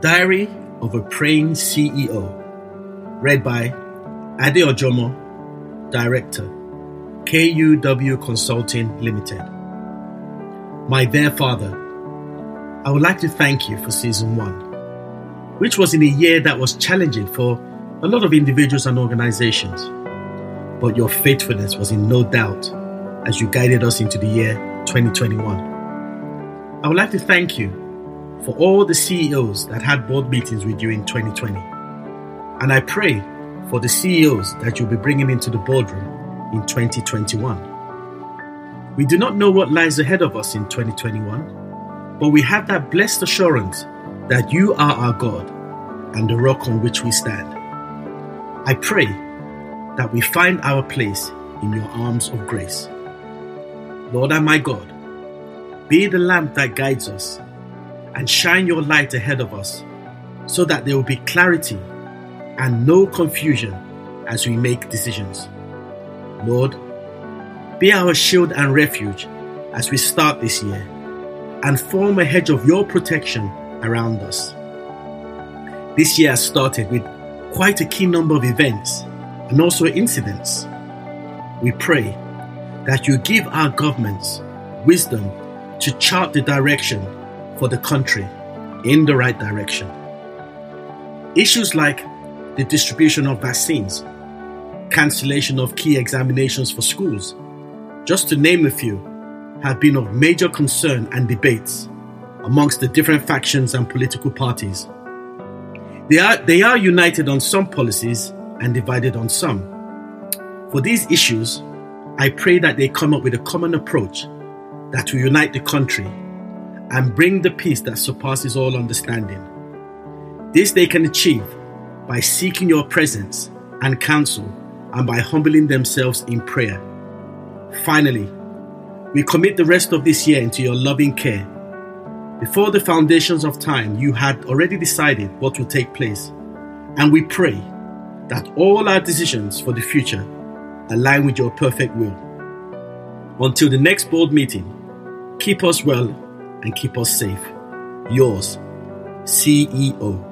Diary of a Praying CEO, read by Ade Ojomo, Director, KUW Consulting Limited. My dear Father, I would like to thank you for season one, which was in a year that was challenging for a lot of individuals and organizations. But your faithfulness was in no doubt as you guided us into the year 2021. I would like to thank you for all the CEOs that had board meetings with you in 2020. And I pray for the CEOs that you'll be bringing into the boardroom in 2021. We do not know what lies ahead of us in 2021, but we have that blessed assurance that you are our God and the rock on which we stand. I pray that we find our place in your arms of grace. Lord and my God, be the lamp that guides us and shine your light ahead of us so that there will be clarity and no confusion as we make decisions. Lord, be our shield and refuge as we start this year and form a hedge of your protection around us. This year has started with quite a key number of events and also incidents. We pray that you give our governments wisdom to chart the direction for the country in the right direction. Issues like the distribution of vaccines, cancellation of key examinations for schools, just to name a few, have been of major concern and debates amongst the different factions and political parties. They are, they are united on some policies and divided on some. For these issues, I pray that they come up with a common approach that will unite the country and bring the peace that surpasses all understanding. This they can achieve by seeking your presence and counsel and by humbling themselves in prayer. Finally, we commit the rest of this year into your loving care. Before the foundations of time, you had already decided what will take place, and we pray that all our decisions for the future align with your perfect will. Until the next board meeting, keep us well and keep us safe. Yours, CEO.